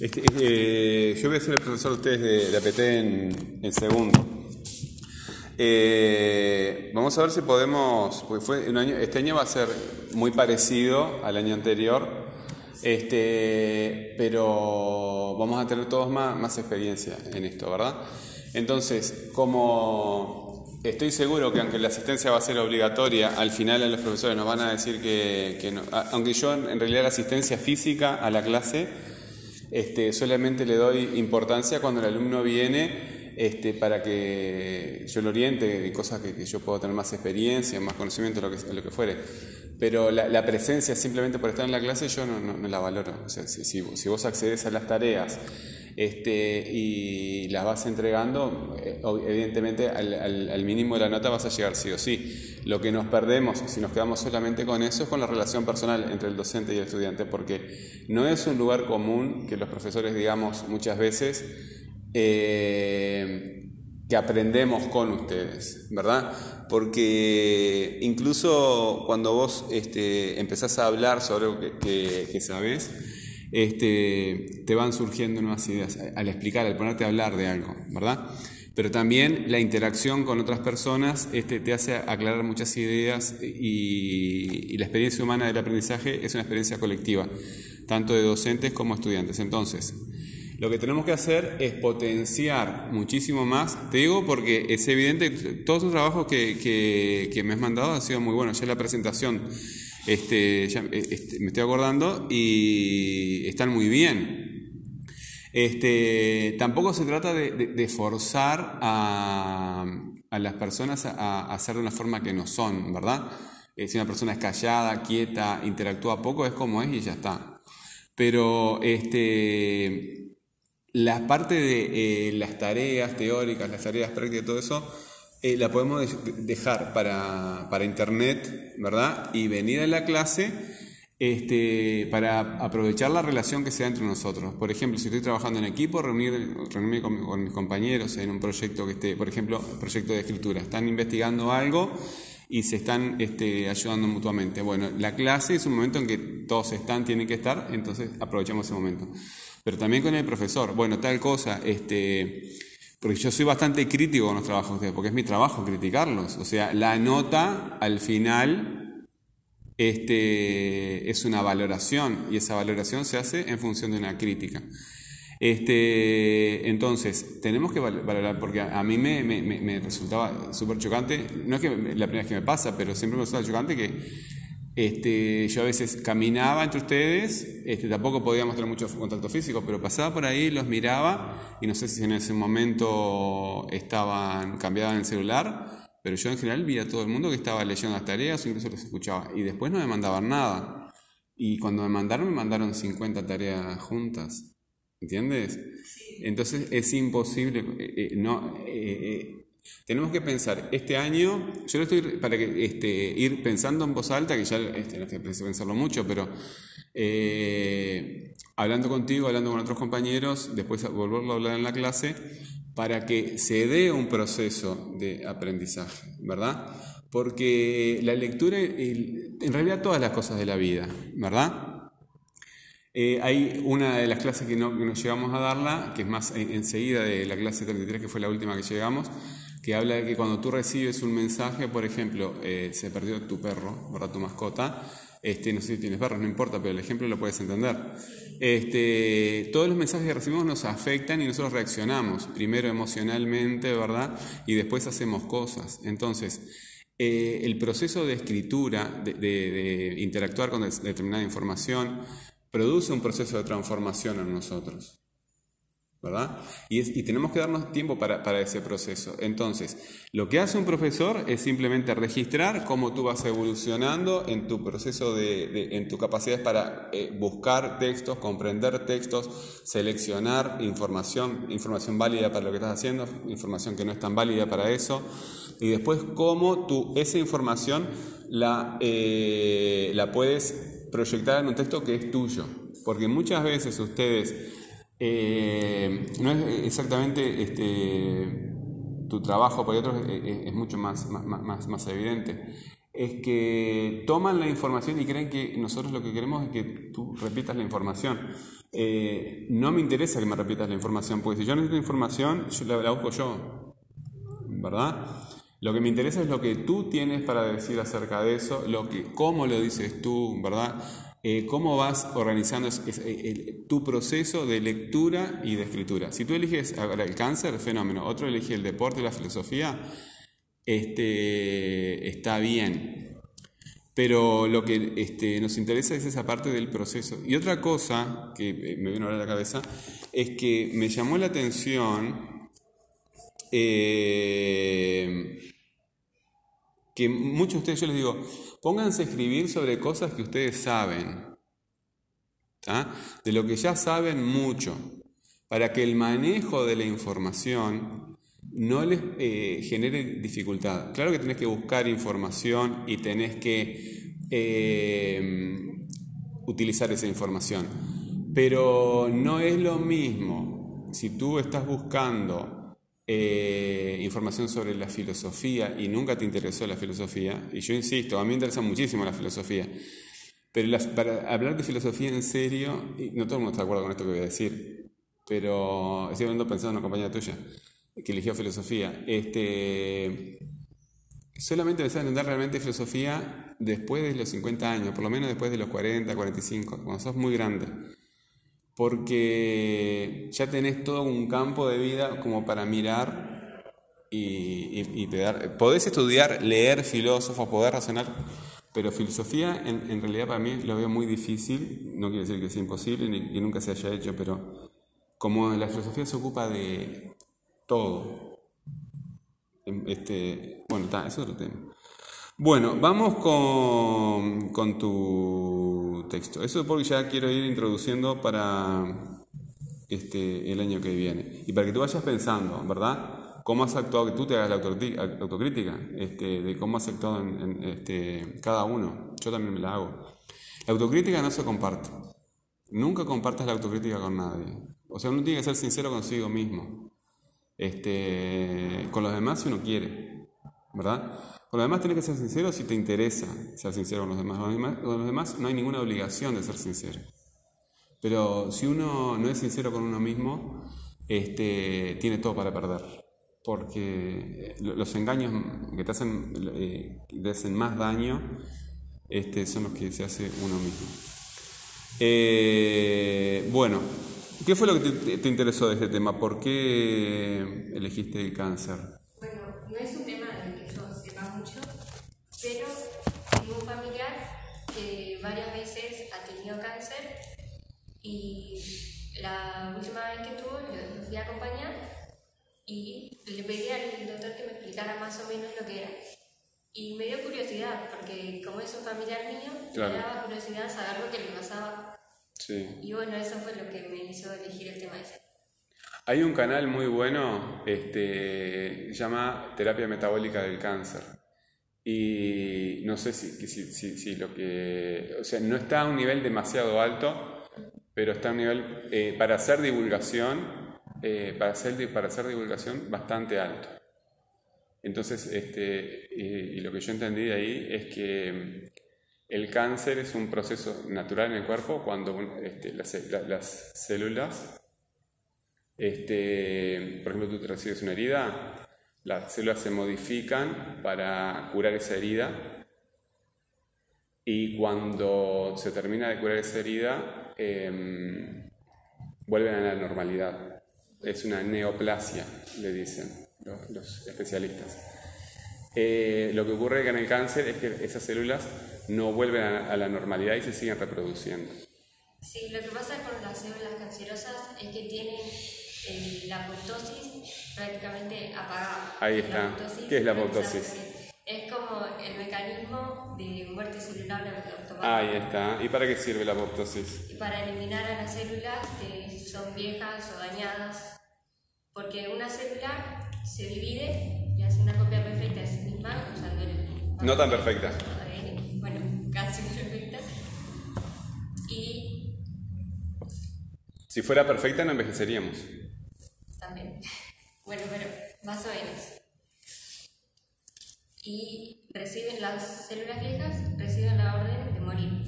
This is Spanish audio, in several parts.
Este, eh, yo voy a ser el profesor de ustedes de, de APT en, en segundo. Eh, vamos a ver si podemos, porque fue un año, este año va a ser muy parecido al año anterior, este, pero vamos a tener todos más, más experiencia en esto, ¿verdad? Entonces, como estoy seguro que aunque la asistencia va a ser obligatoria, al final los profesores nos van a decir que, que no, aunque yo en realidad la asistencia física a la clase, este, solamente le doy importancia cuando el alumno viene este, para que yo lo oriente de cosas que, yo puedo tener más experiencia, más conocimiento, lo que, lo que fuere. Pero la, presencia simplemente por estar en la clase yo no la valoro. O sea, si, si, si, vos accedes a las tareas este, y las vas entregando, eh, evidentemente al, al, al, mínimo de la nota vas a llegar sí o sí. Lo que nos perdemos, si nos quedamos solamente con eso, es con la relación personal entre el docente y el estudiante, porque no es un lugar común que los profesores digamos muchas veces eh, que aprendemos con ustedes, ¿verdad? Porque incluso cuando vos este, empezás a hablar sobre algo que, que, que sabes, este, te van surgiendo nuevas ideas al explicar, al ponerte a hablar de algo, ¿verdad? Pero también la interacción con otras personas este, te hace aclarar muchas ideas y, y, la experiencia humana del aprendizaje es una experiencia colectiva, tanto de docentes como estudiantes. Entonces, lo que tenemos que hacer es potenciar muchísimo más, te digo porque es evidente, todos los trabajos que, que, que me has mandado han sido muy buenos, ya la presentación este, ya, este, me estoy acordando, y están muy bien. Este, tampoco se trata de, forzar a, a, las personas a, a, hacer de una forma que no son, ¿verdad? Eh, si una persona es callada, quieta, interactúa poco, es como es y ya está. Pero este, la parte de eh, las tareas teóricas, las tareas prácticas, todo eso, eh, la podemos dejar para, para, internet, ¿verdad? Y venir a la clase este, para aprovechar la relación que se da entre nosotros. Por ejemplo, si estoy trabajando en equipo, reunir, reunirme con, con, mis compañeros en un proyecto que esté, por ejemplo, proyecto de escritura. Están investigando algo y se están este, ayudando mutuamente. Bueno, la clase es un momento en que todos están, tienen que estar, entonces aprovechamos ese momento. Pero también con el profesor, bueno, tal cosa, este porque yo soy bastante crítico con los trabajos de ustedes, porque es mi trabajo criticarlos. O sea, la nota al final este, es una valoración y esa valoración se hace en función de una crítica. Este, entonces, tenemos que valorar, porque a, mí me, me, me resultaba súper chocante, no es que la primera vez que me pasa, pero siempre me resulta chocante que este, yo a veces caminaba entre ustedes, este, tampoco podíamos tener mucho contacto físico, pero pasaba por ahí, los miraba y no sé si en ese momento estaban cambiados en el celular, pero yo en general vi a todo el mundo que estaba leyendo las tareas o incluso los escuchaba y después no me mandaban nada. Y cuando me mandaron, me mandaron 50 tareas juntas. ¿Entiendes? Entonces es imposible, eh, eh, no, eh, tenemos que pensar, este año, yo lo estoy para que, este, ir pensando en voz alta, que ya este, no que pensarlo mucho, pero eh, hablando contigo, hablando con otros compañeros, después volverlo a hablar en la clase, para que se dé un proceso de aprendizaje, ¿verdad? Porque la lectura, en realidad todas las cosas de la vida, ¿verdad? Eh, hay una de las clases que, no, nos llegamos a darla, que es más enseguida de la clase 33, que fue la última que llegamos, que habla de que cuando tú recibes un mensaje, por ejemplo, eh, se perdió tu perro, ¿verdad? tu mascota, este, no sé si tienes perros, no importa, pero el ejemplo lo puedes entender. Este, todos los mensajes que recibimos nos afectan y nosotros reaccionamos, primero emocionalmente, ¿verdad? Y después hacemos cosas. Entonces, eh, el proceso de escritura, de, interactuar con determinada información, produce un proceso de transformación en nosotros. ¿Verdad? Y, tenemos que darnos tiempo para, para, ese proceso. Entonces, lo que hace un profesor es simplemente registrar cómo tú vas evolucionando en tu proceso de, de en tu capacidad para eh, buscar textos, comprender textos, seleccionar información, información válida para lo que estás haciendo, información que no es tan válida para eso, y después cómo tú esa información la, eh, la puedes proyectar en un texto que es tuyo. Porque muchas veces ustedes eh, no es exactamente este, tu trabajo, porque otros es, es mucho más, más, más, más evidente. es que toman la información y creen que nosotros lo que queremos es que tú repitas la información. Eh, no me interesa que me repitas la información, porque si yo necesito información, yo la, la busco yo, ¿verdad? Lo que me interesa es lo que tú tienes para decir acerca de eso, lo que, cómo lo dices tú, ¿verdad? Eh, cómo vas organizando eh, tu proceso de lectura y de escritura. Si tú eliges el cáncer, fenómeno, otro elige el deporte, la filosofía, este, está bien. Pero lo que este, nos interesa es esa parte del proceso. Y otra cosa que eh, me vino ahora a la cabeza es que me llamó la atención que muchos de ustedes, yo les digo, pónganse a escribir sobre cosas que ustedes saben, de lo que ya saben mucho, para que el manejo de la información no les eh, genere dificultad. Claro que tenés que buscar información y tenés que eh, utilizar esa información, pero no es lo mismo si tú estás buscando eh, información sobre la filosofía y nunca te interesó la filosofía, y yo insisto, a mí me interesa muchísimo la filosofía, pero para hablar de filosofía en serio, y no todo el mundo está de acuerdo con esto que voy a decir, pero estoy hablando pensando en una compañía tuya que eligió filosofía. Este, solamente empecé a entender realmente filosofía después de los 50 años, por lo menos después de los 40, 45, cuando sos muy grande. Porque ya tenés todo un campo de vida como para mirar y, y, Podés estudiar, leer filósofos, poder razonar, pero filosofía en, en, realidad para mí lo veo muy difícil. No quiere decir que sea imposible ni que nunca se haya hecho, pero como la filosofía se ocupa de todo. Em, este, bueno, está, es otro tema. Bueno, vamos con, con tu texto. Eso es porque ya quiero ir introduciendo para este, el año que viene. Y para que tú vayas pensando, ¿verdad? Cómo has actuado, que tú te hagas la autocrítica este, de cómo has actuado en, este, cada uno. Yo también me la hago. La autocrítica no se comparte. Nunca compartas la autocrítica con nadie. O sea, uno tiene que ser sincero consigo mismo. Este, con los demás si uno quiere, ¿verdad? Con los demás tienes que ser sincero si te interesa ser sincero con los demás. Con los demás, no hay ninguna obligación de ser sincero. Pero si uno no es sincero con uno mismo, este, tiene todo para perder. Porque los engaños que te hacen, eh, te hacen más daño este, son los que se hace uno mismo. Eh, bueno, ¿Qué fue lo que te, interesó de este tema? ¿Por qué elegiste el cáncer? Bueno, no es un tema del que yo sepa mucho, pero tengo un familiar que varias veces ha tenido cáncer y la última vez que tuvo lo fui a acompañar y le pedí al doctor que me explicara más o menos lo que era. Y me dio curiosidad, porque como es un familiar mío, me daba curiosidad saber lo que le pasaba y bueno, eso fue lo que me hizo elegir el tema ese. Hay un canal muy bueno, este, llama Terapia Metabólica del Cáncer. Y no sé si, si, si, lo que. O sea, no está a un nivel demasiado alto, pero está a un nivel eh, para hacer divulgación, eh, para, hacer, para hacer divulgación bastante alto. Entonces, este, y lo que yo entendí de ahí es que el cáncer es un proceso natural en el cuerpo cuando este, las, células, este, por ejemplo, tú te recibes una herida, las células se modifican para curar esa herida y cuando se termina de curar esa herida, em, vuelven a la normalidad. Es una neoplasia, le dicen los especialistas. Eh, lo que ocurre en el cáncer es que esas células no vuelven a, la normalidad y se siguen reproduciendo. Sí, lo que pasa con las células cancerosas es que tienen eh, la apoptosis prácticamente apagada. Ahí está. ¿Qué es la apoptosis? El mecanismo de muerte celular automática. Ahí está. ¿Y para qué sirve la apoptosis? Para eliminar a las células que son viejas o dañadas. Porque una célula se divide y hace una copia perfecta de sí misma usando el... No tan perfecta. Bueno, casi perfecta. Y... Si fuera perfecta no envejeceríamos. También. Bueno, pero más o menos. Y reciben las células viejas reciben la orden de morir.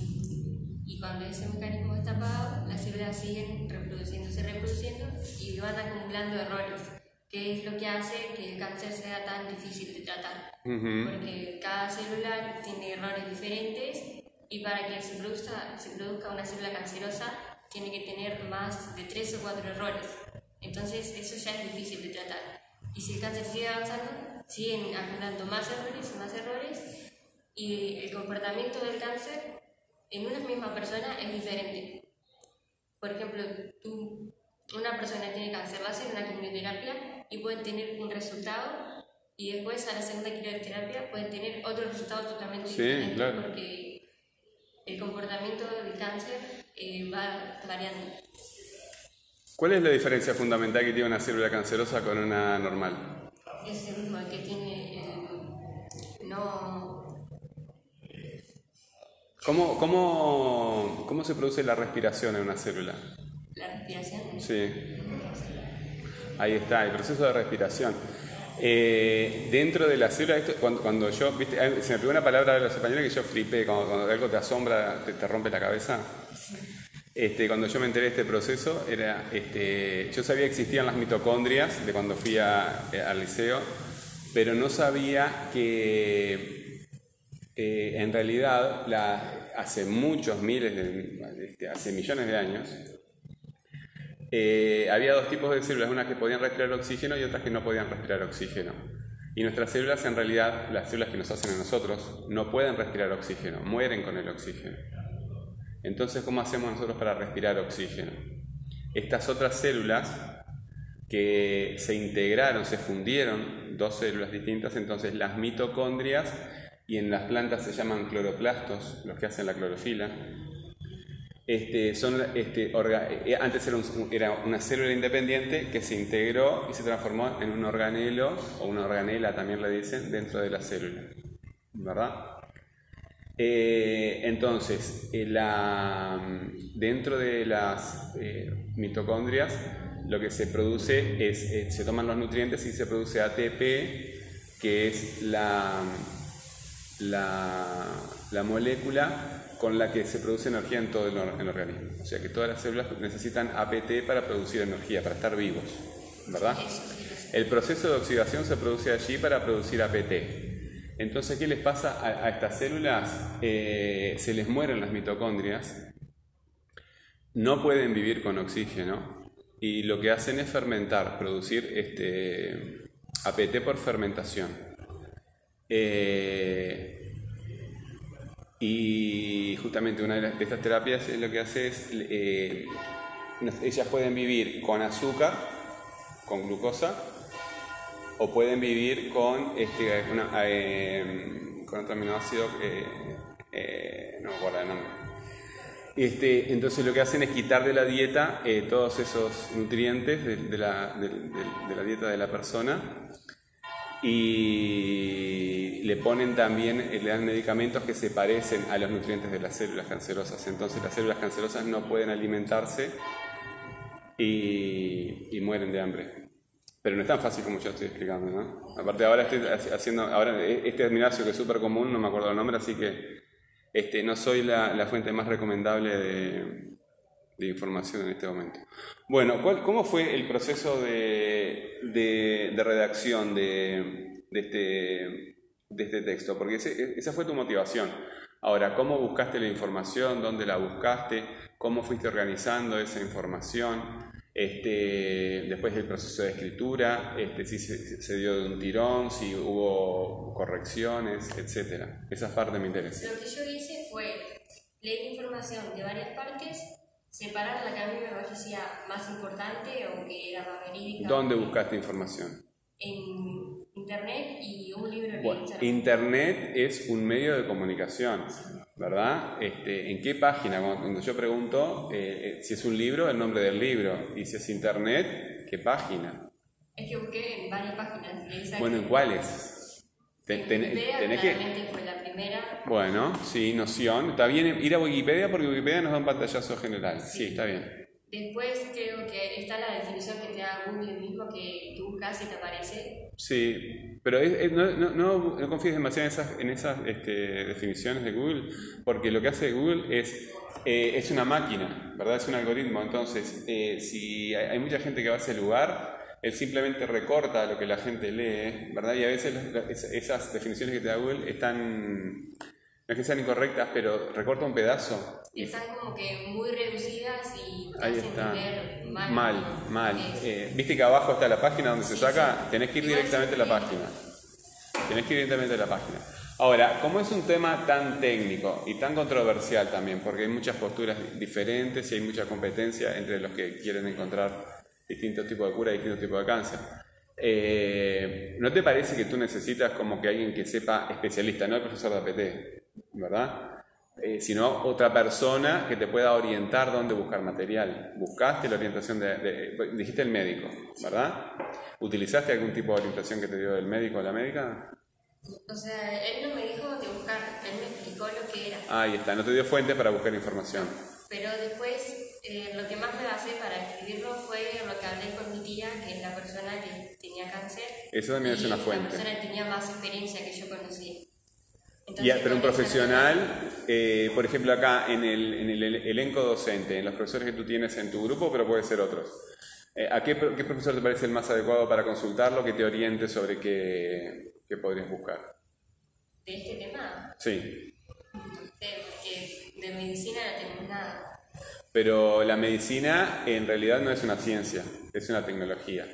Y cuando ese mecanismo está apagado, las células siguen reproduciéndose, reproduciendo y van acumulando errores, que es lo que hace que el cáncer sea tan difícil de tratar. Porque cada célula tiene errores diferentes y para que se produzca, se produzca una célula cancerosa tiene que tener más de tres o cuatro errores. Entonces eso ya es difícil de tratar. Y si el cáncer sigue avanzando, siguen acumulando más errores y más errores y el comportamiento del cáncer en una misma persona es diferente. Por ejemplo, tú, una persona tiene cáncer, va a hacer una quimioterapia y puede tener un resultado y después a la segunda quimioterapia puede tener otro resultado totalmente diferente porque el comportamiento del cáncer eh, va variando. ¿Cuál es la diferencia fundamental que tiene una célula cancerosa con una normal? Es el mismo, que tiene no ¿Cómo, cómo, cómo se produce la respiración en una célula? ¿La respiración? Sí. Ahí está, el proceso de respiración. Eh, dentro de la célula, cuando, cuando, yo, viste, se me pegó una palabra de los españoles que yo flipé, cuando, algo te asombra, te, rompe la cabeza. Este, cuando yo me enteré de este proceso, era, este, yo sabía que existían las mitocondrias de cuando fui al liceo, pero no sabía que eh, en realidad, hace muchos miles, de, este, hace millones de años, eh, había dos tipos de células, unas que podían respirar oxígeno y otras que no podían respirar oxígeno. Y nuestras células, en realidad, las células que nos hacen a nosotros, no pueden respirar oxígeno, mueren con el oxígeno. Entonces, ¿cómo hacemos nosotros para respirar oxígeno? Estas otras células que se integraron, se fundieron, dos células distintas, entonces las mitocondrias y en las plantas se llaman cloroplastos, los que hacen la clorofila. Este, son, este, eh, antes era, una célula independiente que se integró y se transformó en un organelo, o una organela también le dicen, dentro de la célula. ¿Verdad? Eh, entonces, eh, dentro de las mitocondrias, lo que se produce es, se toman los nutrientes y se produce ATP, que es la, la, la, molécula con la que se produce energía en todo el, organismo. O sea que todas las células necesitan APT para producir energía, para estar vivos, ¿verdad? El proceso de oxidación se produce allí para producir APT. Entonces, ¿qué les pasa a, estas células? Eh, se les mueren las mitocondrias, no pueden vivir con oxígeno y lo que hacen es fermentar, producir este, APT por fermentación. Eh, y justamente una de, estas terapias lo que hace es, eh, ellas pueden vivir con azúcar, con glucosa, o pueden vivir con, este, eh, con otro aminoácido, no me acuerdo el nombre. Este, entonces lo que hacen es quitar de la dieta todos esos nutrientes de, la, de, la, dieta de la persona y le ponen también, eh, le dan medicamentos que se parecen a los nutrientes de las células cancerosas. Entonces las células cancerosas no pueden alimentarse y, mueren de hambre. Pero no es tan fácil como yo estoy explicando, ¿no? Aparte ahora estoy haciendo, ahora e, este aminoácido que es súper común, no me acuerdo el nombre, así que este, no soy la, fuente más recomendable de, de información en este momento. Bueno, ¿cómo fue el proceso de, redacción de, este, de, este, texto? Porque esa fue tu motivación. Ahora, ¿cómo buscaste la información? ¿Dónde la buscaste? ¿Cómo fuiste organizando esa información? Este, después del proceso de escritura, este, si se, dio de un tirón, si hubo correcciones, etcétera. Esa parte me interesa. Lo que yo hice fue leer información de varias partes separar la que a mí me parecía más importante o que era más verídica. ¿Dónde buscaste información? En internet y un libro de bueno, Internet es un medio de comunicación, ¿verdad? Este, ¿En qué página? Cuando, yo pregunto eh, eh, si es un libro, el nombre del libro, y si es internet, ¿qué página? Es que busqué en varias páginas. Bueno, ¿en cuáles? tenés que... fue la primera. Bueno, sí, noción. Está bien ir a Wikipedia porque Wikipedia nos da un pantallazo general. Sí, está bien. Después creo que está la definición que te da Google mismo que tú buscas y te aparece. Sí, pero no, no, no, confíes demasiado en esas, en esas este, definiciones de Google, porque lo que hace Google es, eh, es una máquina, ¿verdad? Es un algoritmo. Entonces, eh, si hay, mucha gente que va a ese lugar, él simplemente recorta lo que la gente lee, ¿verdad? Y a veces esas definiciones que te da Google están no es que sean incorrectas, pero recorta un pedazo. Están como que muy reducidas y Ahí está. mal. Mal, mal. Eh, Viste que abajo está la página donde se saca, tenés que ir directamente a la página. Tenés que ir directamente a la página. Ahora, como es un tema tan técnico y tan controversial también, porque hay muchas posturas diferentes y hay mucha competencia entre los que quieren encontrar distintos tipos de cura y distintos tipos de cáncer. Eh, ¿No te parece que tú necesitas como que alguien que sepa especialista, no el profesor de APT, ¿verdad? Eh, sino otra persona que te pueda orientar dónde buscar material. Buscaste la orientación de, dijiste el médico, ¿verdad? ¿Utilizaste algún tipo de orientación que te dio el médico o la médica? O sea, él no me dijo dónde buscar, él me explicó lo que era. Ahí está, no te dio fuentes para buscar información. Pero después, eh, lo que más me basé para escribirlo fue lo que hablé con mi tía, que es la persona que tenía cáncer. Eso también es una fuente. La persona tenía más experiencia que yo conocía pero un profesional, eh, por ejemplo acá en el, en el, elenco docente, en los profesores que tú tienes en tu grupo, pero puede ser otros. Eh, ¿A qué, qué, profesor te parece el más adecuado para consultarlo, que te oriente sobre qué, qué podrías buscar? ¿De este tema? Sí. de medicina no tenemos nada. Pero la medicina en realidad no es una ciencia, es una tecnología.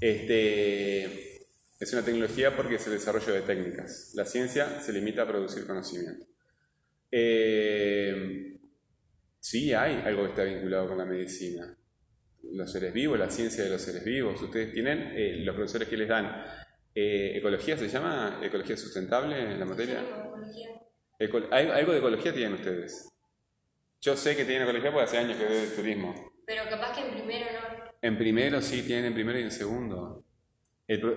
Este, es una tecnología porque es el desarrollo de técnicas. La ciencia se limita a producir conocimiento. Eh, sí hay algo que está vinculado con la medicina. Los seres vivos, la ciencia de los seres vivos. Ustedes tienen, eh, los profesores que les dan eh, ecología, ¿se llama ecología sustentable en la materia? ¿Hay, ¿Algo de ecología tienen ustedes? Yo sé que tienen ecología porque hace años que veo turismo. Pero capaz que en primero no. En primero sí, tienen en primero y en segundo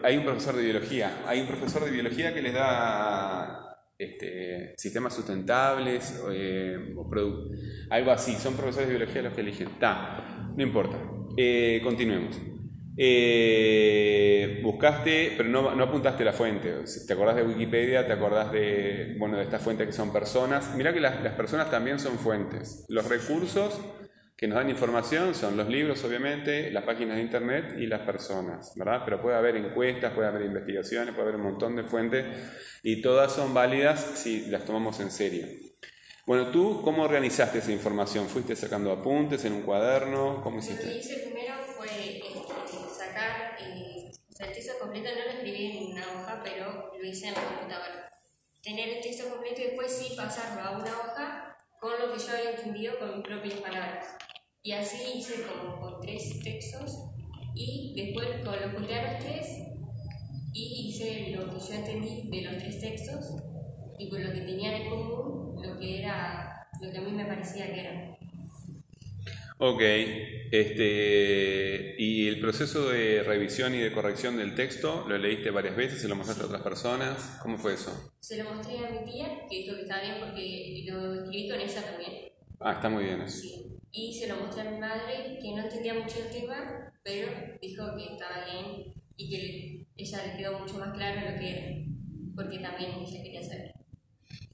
hay un profesor de biología, hay un profesor de biología que les da este, sistemas sustentables, eh, algo así, son profesores de biología los que eligen. Está, no importa. Eh, continuemos. Eh, buscaste, pero no, no, apuntaste la fuente. Te acordás de Wikipedia, te acordás de, bueno, de estas fuentes que son personas. Mira que las, las personas también son fuentes. Los recursos que nos dan información son los libros, obviamente, las páginas de internet y las personas, ¿verdad? Pero puede haber encuestas, puede haber investigaciones, puede haber un montón de fuentes y todas son válidas si las tomamos en serio. Bueno, ¿tú cómo organizaste esa información? ¿Fuiste sacando apuntes en un cuaderno? ¿Cómo hiciste? Lo que hice primero fue este, sacar eh, el texto completo, no lo escribí en una hoja, pero lo hice en la computadora. Tener el texto completo y después sí pasarlo a una hoja con lo que yo había entendido con mis propias palabras. Y así hice como con tres textos y después con lo junté a los tres y hice lo que yo entendí de los tres textos y con lo que tenían en común lo que era lo que a mí me parecía que era. Ok, este, y el proceso de revisión y de corrección del texto, ¿lo leíste varias veces? ¿Se lo mostraste a otras personas? ¿Cómo fue eso? Se lo mostré a mi tía, que dijo que estaba bien porque lo escribí con ella también. Ah, está muy bien eso. Sí y se lo mostré a mi madre, que no entendía mucho el tema, pero dijo que estaba bien y que ella le quedó mucho más claro lo que era, porque también ella quería saber.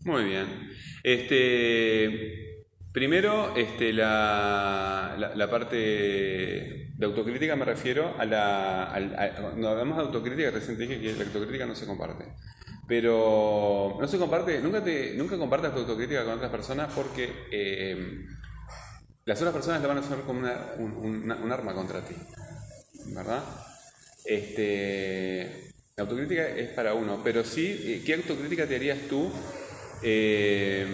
Muy bien. Este, primero, este, la, la, parte de autocrítica me refiero a la... cuando hablamos de autocrítica, recién dije que la autocrítica no se comparte. Pero no se comparte, nunca, nunca compartas tu autocrítica con otras personas porque... Eh, las otras personas la van a usar como una, un, arma contra ti, ¿verdad? Este, la autocrítica es para uno, pero sí, eh, ¿qué autocrítica te harías tú eh,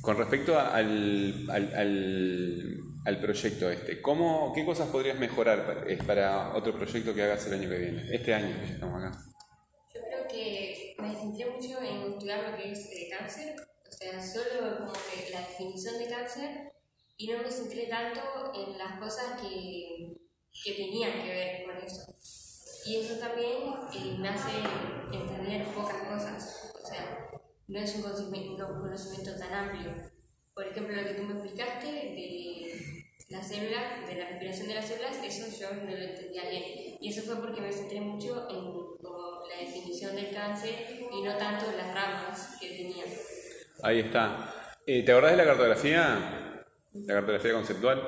con respecto al, al, proyecto este? ¿Cómo, ¿Qué cosas podrías mejorar para, otro proyecto que hagas el año que viene? Este año que estamos acá. Yo creo que me centré mucho en estudiar lo que es el cáncer o sea, solo como que la definición de cáncer y no me centré tanto en las cosas que, que tenían que ver con eso. Y eso también eh, me hace entender pocas cosas, o sea, no es un conocimiento, tan amplio. Por ejemplo, lo que tú me explicaste de células, de la respiración de las células, eso yo no lo entendía bien. Y eso fue porque me centré mucho en como, la definición del cáncer y no tanto en las ramas que tenía. Ahí está. Eh, ¿Te acordás de la cartografía? La cartografía conceptual.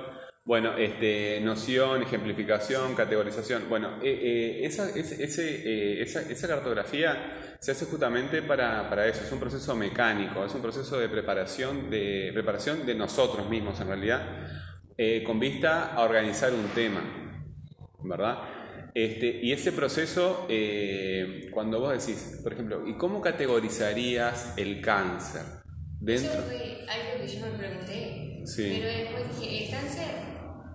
Bueno, este, noción, ejemplificación, categorización. Bueno, eh, eh, esa, ese, esa, esa, cartografía se hace justamente para, para, eso, es un proceso mecánico, es un proceso de preparación de, preparación de nosotros mismos en realidad, con vista a organizar un tema, ¿verdad? Este, y ese proceso, cuando vos decís, por ejemplo, ¿y cómo categorizarías el cáncer? Dentro? Eso fue algo que yo me pregunté, pero después dije, el cáncer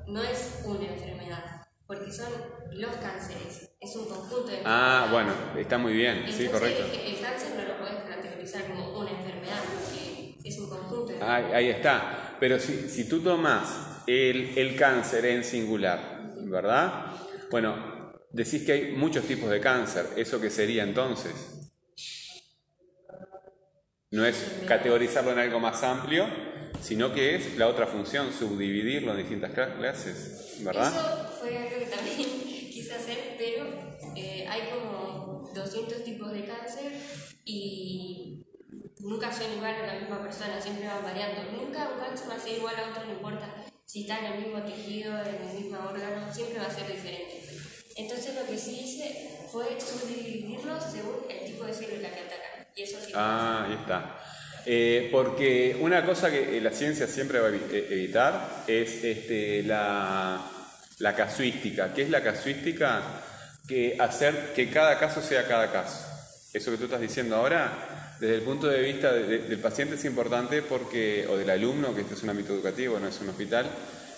no es una enfermedad, porque son los cánceres, es un conjunto de ah. Ah, bueno, está muy bien, sí, correcto. El cáncer no lo puedes categorizar como una enfermedad, porque es un conjunto de enfermedades. Ahí, está, pero si, si tú tomas el, el cáncer en singular, ¿verdad? Bueno, decís que hay muchos tipos de cáncer, ¿eso qué sería entonces? No es categorizarlo en algo más amplio, sino que es la otra función, subdividirlo en distintas clases, ¿verdad? Eso fue algo que también quise hacer, pero eh, hay como 200 tipos de cáncer y nunca son igual a la misma persona, siempre van variando. Nunca un cáncer va a ser igual a otro, no importa si está en el mismo tejido, en el mismo órgano, siempre va a ser diferente. Entonces lo que sí hice fue subdividirlo según el tipo de célula que atacan. Y eso sí ah, ahí está. Eh, porque una cosa que la ciencia siempre va a eh, evitar es este, la, casuística. ¿Qué es la casuística? Que hacer que cada caso sea cada caso. Eso que tú estás diciendo ahora, desde el punto de vista del paciente es importante porque, o del alumno, que este es un ámbito educativo, no es un hospital,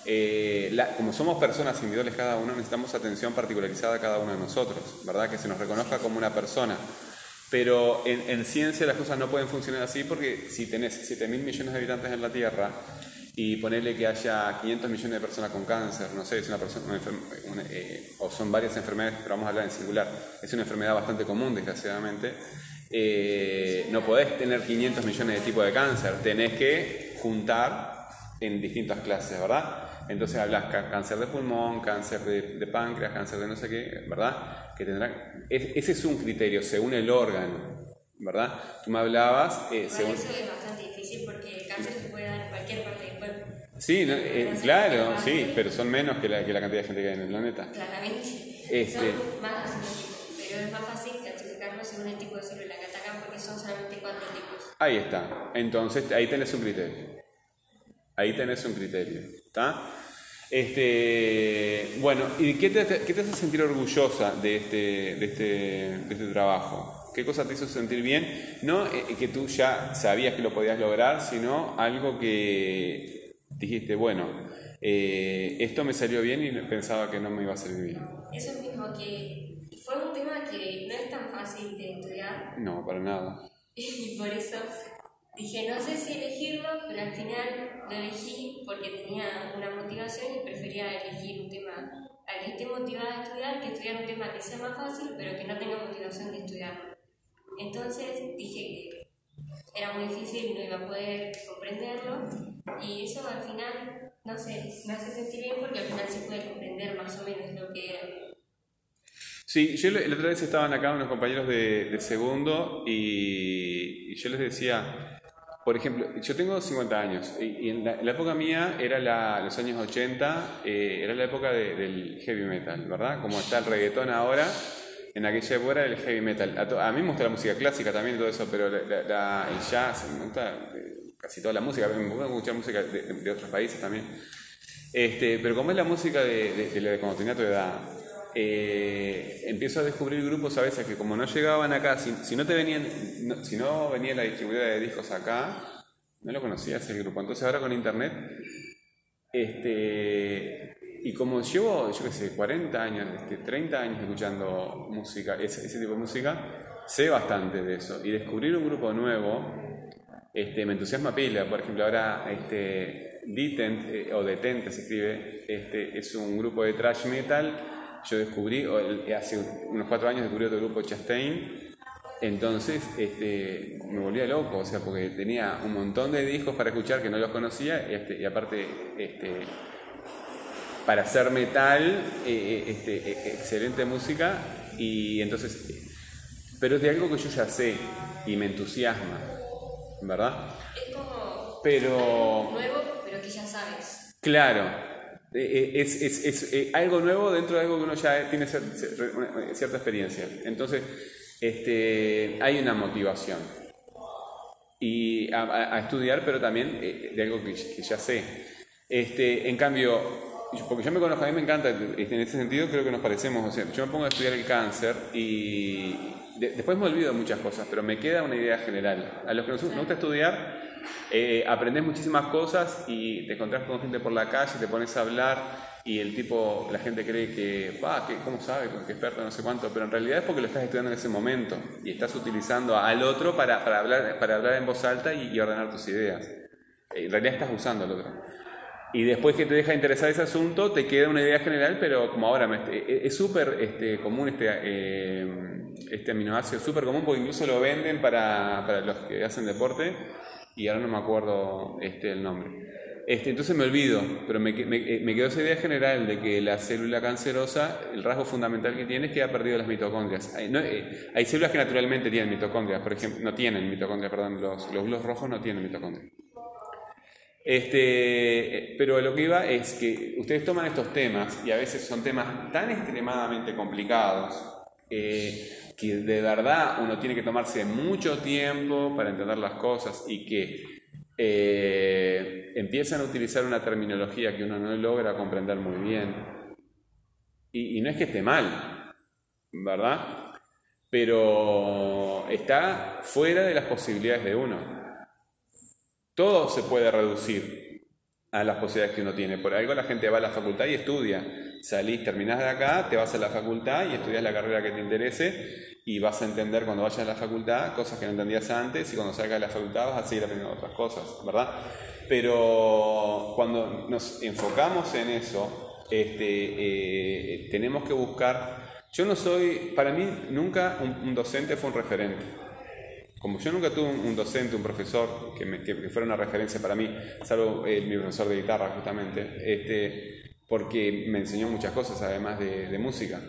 eh, como somos personas individuales cada uno, necesitamos atención particularizada a cada uno de nosotros, ¿verdad? Que se nos reconozca como una persona. Pero en, ciencia las cosas no pueden funcionar así porque si tenés 7 mil millones de habitantes en la Tierra y ponerle que haya 500 millones de personas con cáncer, no sé, es una persona, eh, o son varias enfermedades, pero vamos a hablar en singular, es una enfermedad bastante común, desgraciadamente, eh, no podés tener 500 millones de tipos de cáncer, tenés que juntar en distintas clases, ¿verdad? Entonces hablas cáncer de pulmón, cáncer de, páncreas, cáncer de no sé qué, ¿verdad? Que tendrá, ese es un criterio según el órgano, ¿verdad? Tú me hablaba... Eh, según... Eso es bastante difícil porque el cáncer se puede dar en cualquier parte del cuerpo. Sí, eh, claro, sí, pero son menos que la, que la, cantidad de gente que hay en el planeta. Claramente. Este... Son más pero es más fácil clasificarlo según el tipo de célula que atacan porque son solamente cuatro tipos. Ahí está. Entonces, ahí tenés un criterio. Ahí tenés un criterio. ¿Está? Este, bueno, ¿y qué te, qué te hace sentir orgullosa de este, de, este, de este trabajo? ¿Qué cosa te hizo sentir bien? No eh, que tú ya sabías que lo podías lograr, sino algo que dijiste, bueno, eh, esto me salió bien y pensaba que no me iba a salir bien. Eso mismo, que fue un tema que no es tan fácil de estudiar. No, para nada. y por eso dije, no sé si elegirlo, pero al final lo elegí porque tenía una motivación y prefería elegir un tema al que esté motivada a estudiar que estudiar un tema que sea más fácil, pero que no tenga motivación de estudiarlo. Entonces dije que era muy difícil y no iba a poder comprenderlo, y eso al final, no sé, me hace sentir bien porque al final se puede comprender más o menos lo que era. Sí, yo la otra vez estaban acá unos compañeros de, segundo y, yo les decía, por ejemplo, yo tengo 50 años y, en, la, época mía era la, los años 80, eh, era la época del heavy metal, ¿verdad? Como está el reggaetón ahora, en aquella época era el heavy metal. A, mí me gusta la música clásica también y todo eso, pero la, el jazz, me gusta eh, casi toda la música, me gusta escuchar música de, otros países también. Este, pero como es la música de, de, cuando tenía tu edad, eh, empiezo a descubrir grupos a veces que como no llegaban acá, si, no te venían, si no venía la distribuidora de discos acá, no lo conocías el grupo. Entonces ahora con internet, este, y como llevo, yo qué sé, 40 años, este, 30 años escuchando música, ese, tipo de música, sé bastante de eso. Y descubrir un grupo nuevo, este, me entusiasma pila. Por ejemplo, ahora este, Detent, eh, o Detente se escribe, este, es un grupo de thrash metal yo descubrí, hace unos cuatro años descubrí otro grupo Chastain, entonces este, me volvía loco, o sea, porque tenía un montón de discos para escuchar que no los conocía, este, y aparte este, para hacer metal, eh, este, excelente música, y entonces, pero es de algo que yo ya sé y me entusiasma, ¿verdad? Es como Pero... nuevo, pero que ya sabes. Claro, es, es, es, algo nuevo dentro de algo que uno ya tiene cierta experiencia. Entonces, este, hay una motivación. Y a, estudiar, pero también de algo que, que ya sé. Este, en cambio, porque yo me conozco, a mí me encanta, este, en ese sentido creo que nos parecemos, o sea, yo me pongo a estudiar el cáncer y después me olvido de muchas cosas, pero me queda una idea general. A los que nos, gusta estudiar, eh, aprendes muchísimas cosas y te encontrás con gente por la calle, te pones a hablar y el tipo, la gente cree que, va, ¿cómo sabe? Que experto, no sé cuánto, pero en realidad es porque lo estás estudiando en ese momento y estás utilizando al otro para, para hablar, para hablar en voz alta y, y ordenar tus ideas. En realidad estás usando al otro. Y después que te deja interesar ese asunto, te queda una idea general, pero como ahora e, es súper este, común este, eh, este aminoácido, súper común porque incluso lo venden para, para, los que hacen deporte y ahora no me acuerdo este, el nombre. Este, entonces me olvido, pero me, eh, me, quedó esa idea general de que la célula cancerosa, el rasgo fundamental que tiene es que ha perdido las mitocondrias. Hay, eh, células que naturalmente tienen mitocondrias, por ejemplo, no tienen mitocondrias, perdón, los, los glóbulos rojos no tienen mitocondrias. Este, pero lo que iba es que ustedes toman estos temas y a veces son temas tan extremadamente complicados eh, que de verdad uno tiene que tomarse mucho tiempo para entender las cosas y que eh, empiezan a utilizar una terminología que uno no logra comprender muy bien. Y, y no es que esté mal, ¿verdad? Pero está fuera de las posibilidades de uno. Todo se puede reducir a las posibilidades que uno tiene. Por algo la gente va a la facultad y estudia. Salís, terminás de acá, te vas a la facultad y estudias la carrera que te interese y vas a entender cuando vayas a la facultad cosas que no entendías antes y cuando salgas de la facultad vas a seguir aprendiendo otras cosas, ¿verdad? Pero cuando nos enfocamos en eso, este, eh, tenemos que buscar... Yo no soy, para mí nunca un docente fue un referente como yo nunca tuve un, docente, un profesor que, me, que, fuera una referencia para mí, salvo eh, mi profesor de guitarra justamente, este, porque me enseñó muchas cosas además de, música.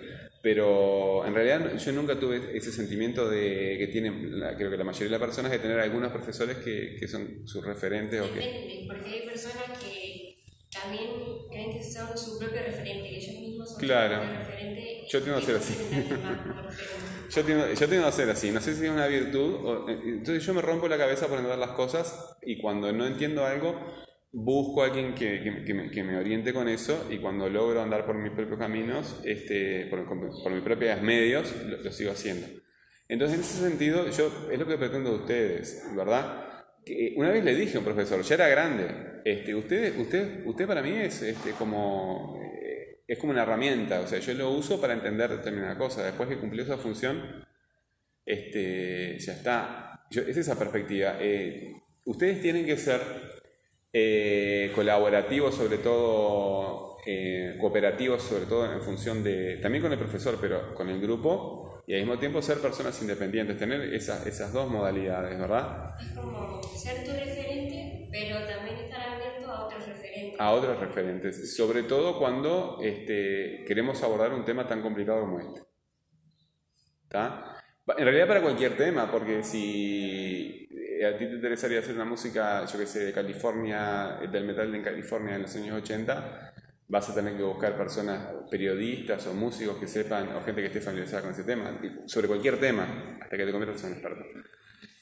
Pero en realidad yo nunca tuve ese sentimiento de que tienen, creo que la mayoría de las personas, de tener algunos profesores que, que son sus referentes. O que... porque hay personas que también creen que son su propio referente, que ellos mismos son claro. su propio referente. Yo tengo que ser así. Yo tiendo, yo tengo a ser así, no sé si es una virtud. Eh, entonces yo me rompo la cabeza por entender las cosas y cuando no entiendo algo, busco a alguien que, que, me, que me, oriente con eso y cuando logro andar por mis propios caminos, este, por, por mis propios medios, lo, sigo haciendo. Entonces en ese sentido, yo es lo que pretendo de ustedes, ¿verdad? Una vez le dije a un profesor, ya era grande, este, usted, usted, para mí es este, como es como una herramienta, o sea, yo lo uso para entender determinada cosa. Después que cumplió esa función, este, ya está. es esa perspectiva. Eh, ustedes tienen que ser eh, colaborativos, sobre todo, eh, cooperativos, sobre todo en función de, también con el profesor, pero con el grupo, y al mismo tiempo ser personas independientes, tener esas dos modalidades, ¿verdad? Es como ser tu referente, pero también estar abierto a otros referentes. A otros referentes, sobre todo cuando este, queremos abordar un tema tan complicado como este. ¿Está? En realidad para cualquier tema, porque si eh, a ti te interesaría hacer una música, yo que sé, de California, del metal en California en los años 80, vas a tener que buscar personas, periodistas o músicos que sepan, o gente que esté familiarizada con ese tema, sobre cualquier tema, hasta que te conviertas en experto.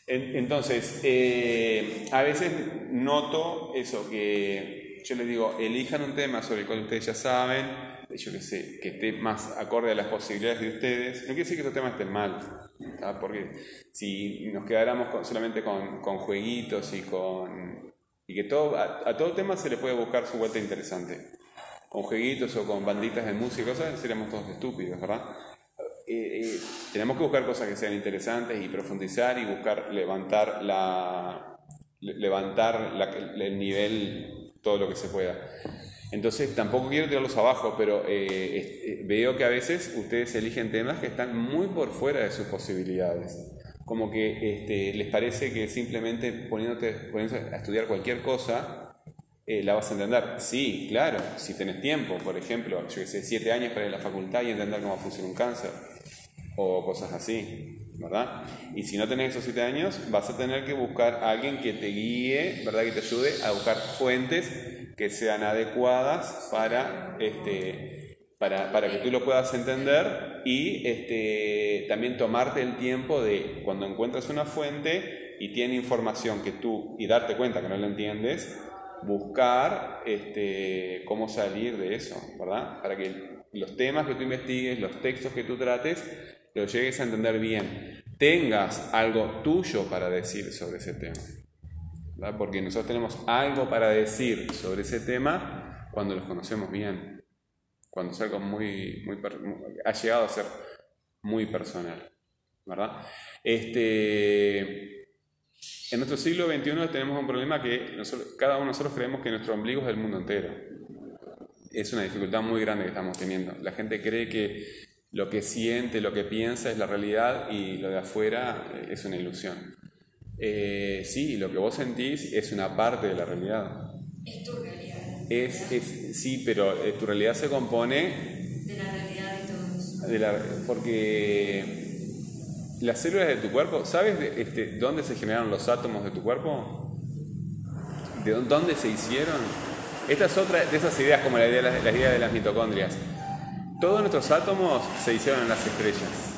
Entonces, eh, a veces noto eso, que yo les digo, elijan un tema sobre el cual ustedes ya saben, yo que sé, que esté más acorde a las posibilidades de ustedes. No quiere decir que esos temas estén mal, porque si nos quedáramos solamente con, con, jueguitos y con... y que todo, a, a todo tema se le puede buscar su vuelta interesante con jueguitos o con banditas de música, cosas, seríamos todos estúpidos, ¿verdad? Eh, eh, tenemos que buscar cosas que sean interesantes y profundizar y buscar levantar la levantar el nivel todo lo que se pueda. Entonces tampoco quiero tirarlos abajo, pero eh, veo que a veces ustedes eligen temas que están muy por fuera de sus posibilidades. Como que este, les parece que simplemente poniéndote, poniéndose a estudiar cualquier cosa eh, la vas a entender. Sí, claro, si tenés tiempo, por ejemplo, yo que sé, siete años para ir a la facultad y entender cómo funciona un cáncer, o cosas así, ¿verdad? Y si no tenés esos siete años, vas a tener que buscar a alguien que te guíe, ¿verdad? Que te ayude a buscar fuentes que sean adecuadas para, este, para, para que tú lo puedas entender y este, también tomarte el tiempo de cuando encuentras una fuente y tiene información que tú, y darte cuenta que no la entiendes, buscar este, cómo salir de eso, ¿verdad? Para que los temas que tú investigues, los textos que tú trates, lo llegues a entender bien, tengas algo tuyo para decir sobre ese tema. ¿verdad? Porque nosotros tenemos algo para decir sobre ese tema cuando los conocemos bien, cuando es algo muy, muy, ha llegado a ser muy personal. ¿verdad? Este, en nuestro siglo XXI tenemos un problema que cada uno de nosotros creemos que nuestro ombligo es el mundo entero. Es una dificultad muy grande que estamos teniendo. La gente cree que lo que siente, lo que piensa es la realidad y lo de afuera eh, es una ilusión. Eh, sí, lo que vos sentís es una parte de la realidad. Es tu realidad. Es, es, sí, pero eh, tu realidad se compone... De la realidad de todos. De la, porque las células de tu cuerpo, ¿sabes de, este, dónde se generaron los átomos de tu cuerpo? ¿De dónde se hicieron? Esta es otra de esas ideas como la idea, la, la idea de las mitocondrias. Todos nuestros átomos se hicieron en las estrellas.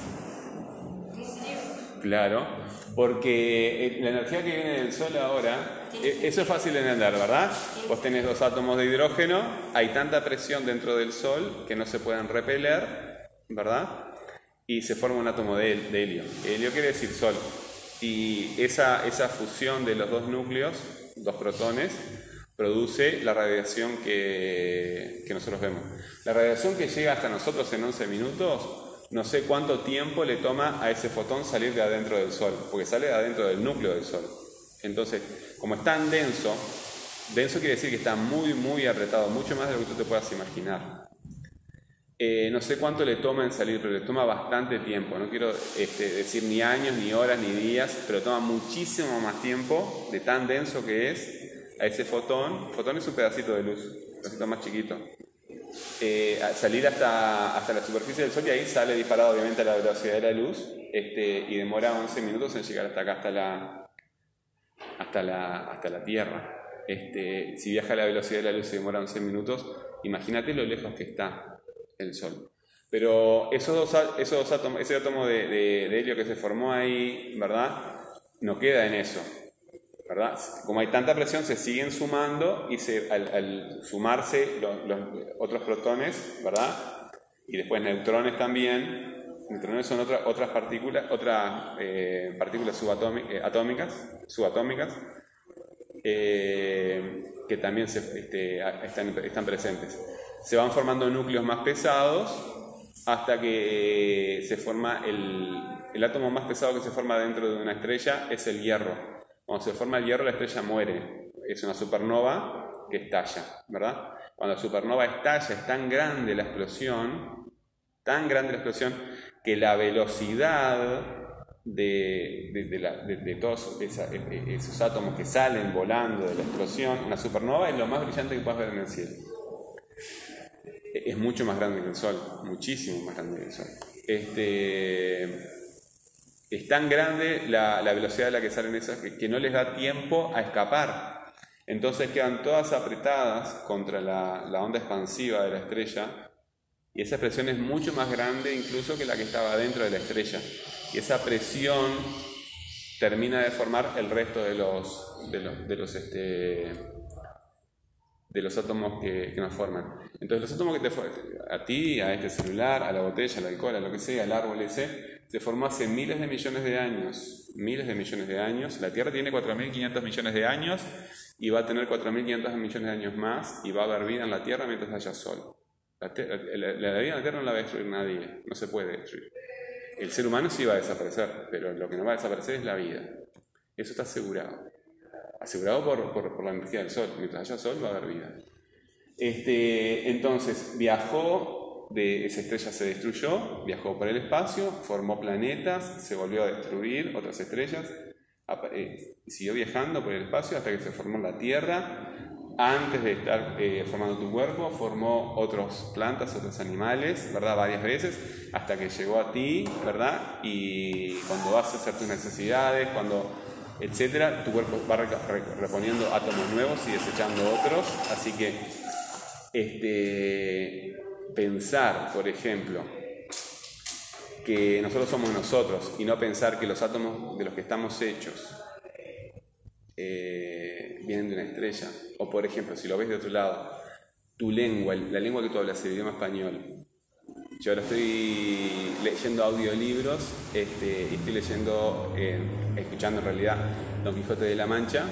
Claro, porque eh, la energía que viene del Sol ahora, eh, eso es fácil de entender, ¿verdad? Vos tenés dos átomos de hidrógeno, hay tanta presión dentro del Sol que no se pueden repeler, ¿verdad? Y se forma un átomo de, helio. Helio quiere decir Sol. Y esa, esa fusión de los dos núcleos, dos protones, produce la radiación que, que, nosotros vemos. La radiación que llega hasta nosotros en 11 minutos, no sé cuánto tiempo le toma a ese fotón salir de adentro del Sol, porque sale de adentro del núcleo del Sol. Entonces, como es tan denso, denso quiere decir que está muy, muy apretado, mucho más de lo que tú te puedas imaginar. Eh, no sé cuánto le toma en salir, pero le toma bastante tiempo. No quiero este, decir ni años, ni horas, ni días, pero toma muchísimo más tiempo de tan denso que es a ese fotón, fotón es un pedacito de luz, un pedacito más chiquito, eh, salir hasta, hasta la superficie del Sol y ahí sale disparado obviamente a la velocidad de la luz este, y demora 11 minutos en llegar hasta acá, hasta la, hasta la, hasta la Tierra. Este, si viaja a la velocidad de la luz y demora 11 minutos, imagínate lo lejos que está el Sol. Pero esos dos, esos átomos, ese átomo de, de, de helio que se formó ahí, ¿verdad? No queda en eso ¿verdad? Como hay tanta presión, se siguen sumando y se, al, sumarse los, otros protones, ¿verdad? Y después neutrones también. Neutrones son otra, otras partículas, otras eh, partículas subatómicas, eh, subatómicas eh, que también se, este, están, están presentes. Se van formando núcleos más pesados hasta que se forma el, el átomo más pesado que se forma dentro de una estrella es el hierro. Cuando se forma el hierro, la estrella muere. Es una supernova que estalla, ¿verdad? Cuando la supernova estalla, es tan grande la explosión, tan grande la explosión, que la velocidad de, de, de, todos e, e, esos átomos que salen volando de la explosión, una supernova es lo más brillante que puedas ver en el cielo. Es mucho más grande que el Sol, muchísimo más grande que el Sol. Este, es tan grande la, velocidad a la que salen esas que, no les da tiempo a escapar. Entonces quedan todas apretadas contra la, onda expansiva de la estrella y esa presión es mucho más grande incluso que la que estaba dentro de la estrella. Y esa presión termina de formar el resto de los, de los, este, de los átomos que, que, nos forman. Entonces los átomos que te a ti, a este celular, a la botella, al alcohol, a lo que sea, al árbol ese, se formó hace miles de millones de años, miles de millones de años. La Tierra tiene 4.500 millones de años y va a tener 4.500 millones de años más y va a haber vida en la Tierra mientras haya sol. La, la, la, vida en la Tierra no la va a destruir nadie, no se puede destruir. El ser humano sí va a desaparecer, pero lo que no va a desaparecer es la vida. Eso está asegurado. Asegurado por, por, por la energía del sol. Mientras haya sol va a haber vida. Este, entonces, viajó de esa estrella se destruyó, viajó por el espacio, formó planetas, se volvió a destruir otras estrellas, eh, siguió viajando por el espacio hasta que se formó la Tierra. antes de estar eh, formando tu cuerpo, formó otras plantas, otros animales, ¿verdad? Varias veces, hasta que llegó a ti, ¿verdad? Y cuando vas a hacer tus necesidades, cuando, etcétera, tu cuerpo va reponiendo átomos nuevos y desechando otros. Así que, este, pensar, por ejemplo, que nosotros somos nosotros y no pensar que los átomos de los que estamos hechos eh, vienen de una estrella. O por ejemplo, si lo ves de otro lado, tu lengua, la lengua que tú hablas, el idioma español. Yo ahora estoy leyendo audiolibros este, y estoy leyendo, eh, escuchando en realidad Don Quijote de la Mancha.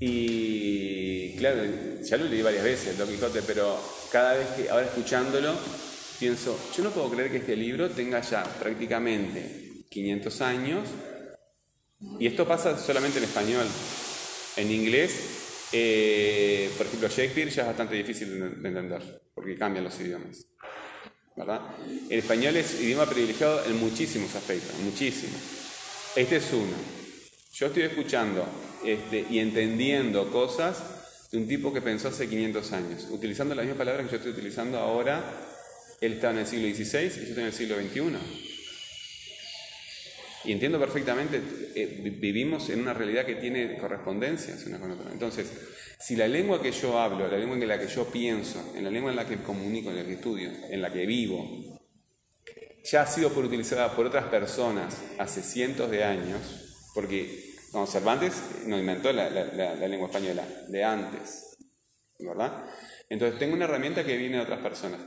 Y claro, ya lo leí varias veces, Don Quijote, pero cada vez que, ahora escuchándolo, pienso, yo no puedo creer que este libro tenga ya prácticamente 500 años y esto pasa solamente en español. En inglés, eh, por ejemplo, Shakespeare ya es bastante difícil de, entender, porque cambian los idiomas. El español es idioma privilegiado en muchísimos aspectos, muchísimos. Este es uno. Yo estoy escuchando este, y entendiendo cosas de un tipo que pensó hace 500 años, utilizando las mismas palabras que yo estoy utilizando ahora. Él estaba en el siglo XVI y yo estoy en el siglo XXI. Y entiendo perfectamente, eh, vivimos en una realidad que tiene correspondencias una con otra. Entonces, si la lengua que yo hablo, la lengua en la que yo pienso, en la lengua en la que comunico, en la que estudio, en la que vivo, ya ha sido por utilizada por otras personas hace cientos de años, porque como Cervantes no inventó la, la lengua española, de antes, ¿verdad? Entonces tengo una herramienta que viene de otras personas.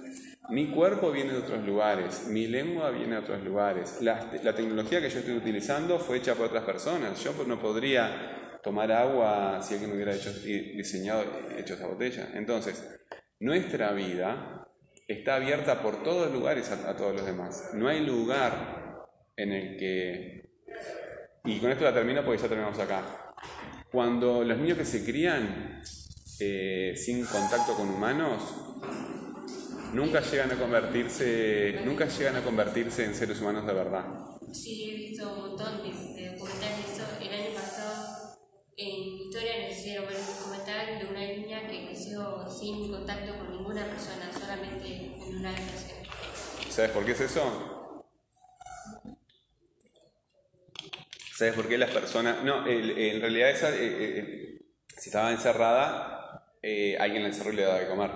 Mi cuerpo viene de otros lugares, mi lengua viene de otros lugares. La, tecnología que yo estoy utilizando fue hecha por otras personas. Yo no podría tomar agua si alguien hubiera hecho, diseñado, hecho esa botella. Entonces, nuestra vida está abierta por todos lugares a, todos los demás. No hay lugar en el que... Y con esto la termino porque ya terminamos acá. Cuando los niños que se crían eh, sin contacto con humanos, nunca llegan a convertirse, nunca llegan a convertirse en seres humanos de verdad. Sí, he visto un en Historia, nos hicieron ver un documental de una niña que creció sin contacto con ninguna persona, solamente en una habitación. ¿Sabes por qué es eso? ¿Sabes por qué las personas.? No, en realidad, esa, eh, eh, si estaba encerrada, eh, alguien la encerró y le daba de comer.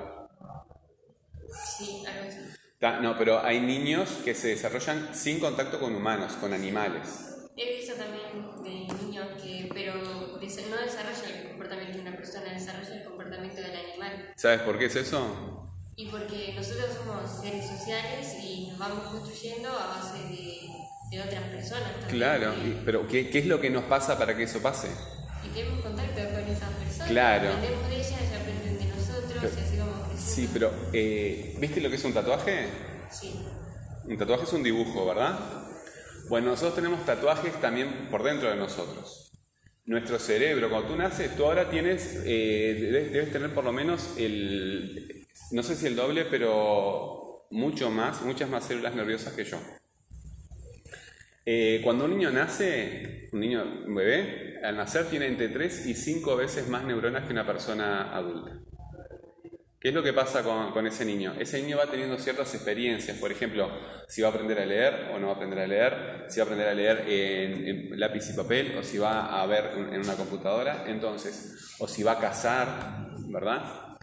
Sí, algo así. No, pero hay niños que se desarrollan sin contacto con humanos, con animales. He visto también de niños que, pero no desarrollan el comportamiento de una persona, desarrollan el comportamiento del animal. ¿Sabes por qué es eso? Y porque nosotros somos seres sociales y nos vamos construyendo a base de, otras personas. claro, pero ¿qué, ¿qué, es lo que nos pasa para que eso pase? Y tenemos contacto con esas personas. Claro. Aprendemos de ellas y aprenden de nosotros y así vamos Sí, pero eh, ¿viste lo que es un tatuaje? Sí. Un tatuaje es un dibujo, ¿verdad? Bueno, nosotros tenemos tatuajes también por dentro de nosotros. Nuestro cerebro, cuando tú naces, tú ahora tienes, eh, debes, tener por lo menos el, no sé si el doble, pero mucho más, muchas más células nerviosas que yo. Eh, cuando un niño nace, un niño, un bebé, al nacer tiene entre 3 y 5 veces más neuronas que una persona adulta. ¿Qué es lo que pasa con, ese niño? Ese niño va teniendo ciertas experiencias, por ejemplo, si va a aprender a leer o no va a aprender a leer, si va a aprender a leer en, lápiz y papel o si va a ver en una computadora, entonces, o si va a cazar, ¿verdad?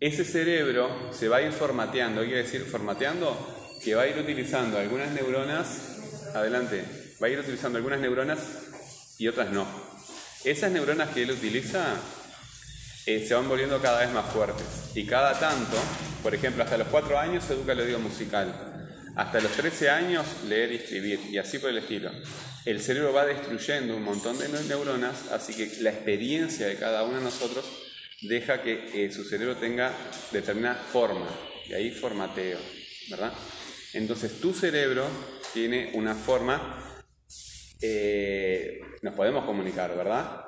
Ese cerebro se va a ir formateando, ¿qué quiere decir formateando? Que va a ir utilizando algunas neuronas, adelante, va a ir utilizando algunas neuronas y otras no. Esas neuronas que él utiliza eh, se van volviendo cada vez más fuertes. Y cada tanto, por ejemplo, hasta los 4 años se educa el oído musical, hasta los 13 años leer y escribir, y así por el estilo. El cerebro va destruyendo un montón de neuronas, así que la experiencia de cada uno de nosotros deja que eh, su cerebro tenga determinada forma, y ahí formateo, ¿verdad? Entonces tu cerebro tiene una forma, eh, nos podemos comunicar, ¿verdad?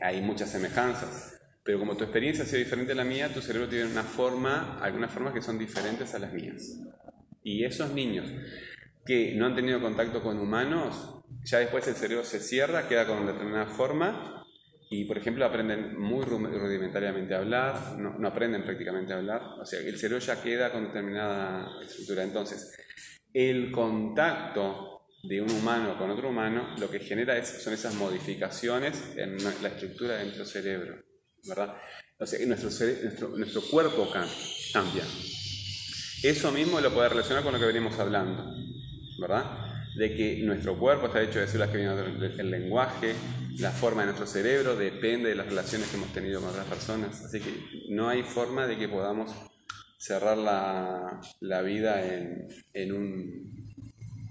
Hay muchas semejanzas. Pero como tu experiencia ha sido diferente a la mía, tu cerebro tiene algunas formas que son diferentes a las mías. Y esos niños que no han tenido contacto con humanos, ya después el cerebro se cierra, queda con determinada forma y, por ejemplo, aprenden muy rudimentariamente a hablar, no, aprenden prácticamente a hablar, o sea, el cerebro ya queda con determinada estructura. Entonces, el contacto de un humano con otro humano lo que genera es, son esas modificaciones en la estructura de nuestro cerebro, ¿verdad? Nuestro cuerpo cambia. Eso mismo lo puede relacionar con lo que venimos hablando, ¿verdad? De que nuestro cuerpo está hecho de células que vienen del lenguaje, la forma de nuestro cerebro depende de las relaciones que hemos tenido con otras personas. Así que no hay forma de que podamos cerrar la, la vida en, en, un,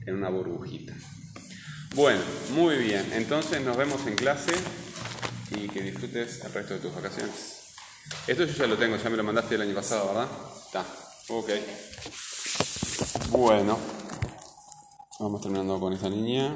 en una burbujita. Bueno, muy bien. Entonces nos vemos en clase y que disfrutes el resto de tus vacaciones. Esto yo ya lo tengo, ya me lo mandaste el año pasado, ¿verdad? Está. Ok. Bueno. Vamos terminando con esta niña.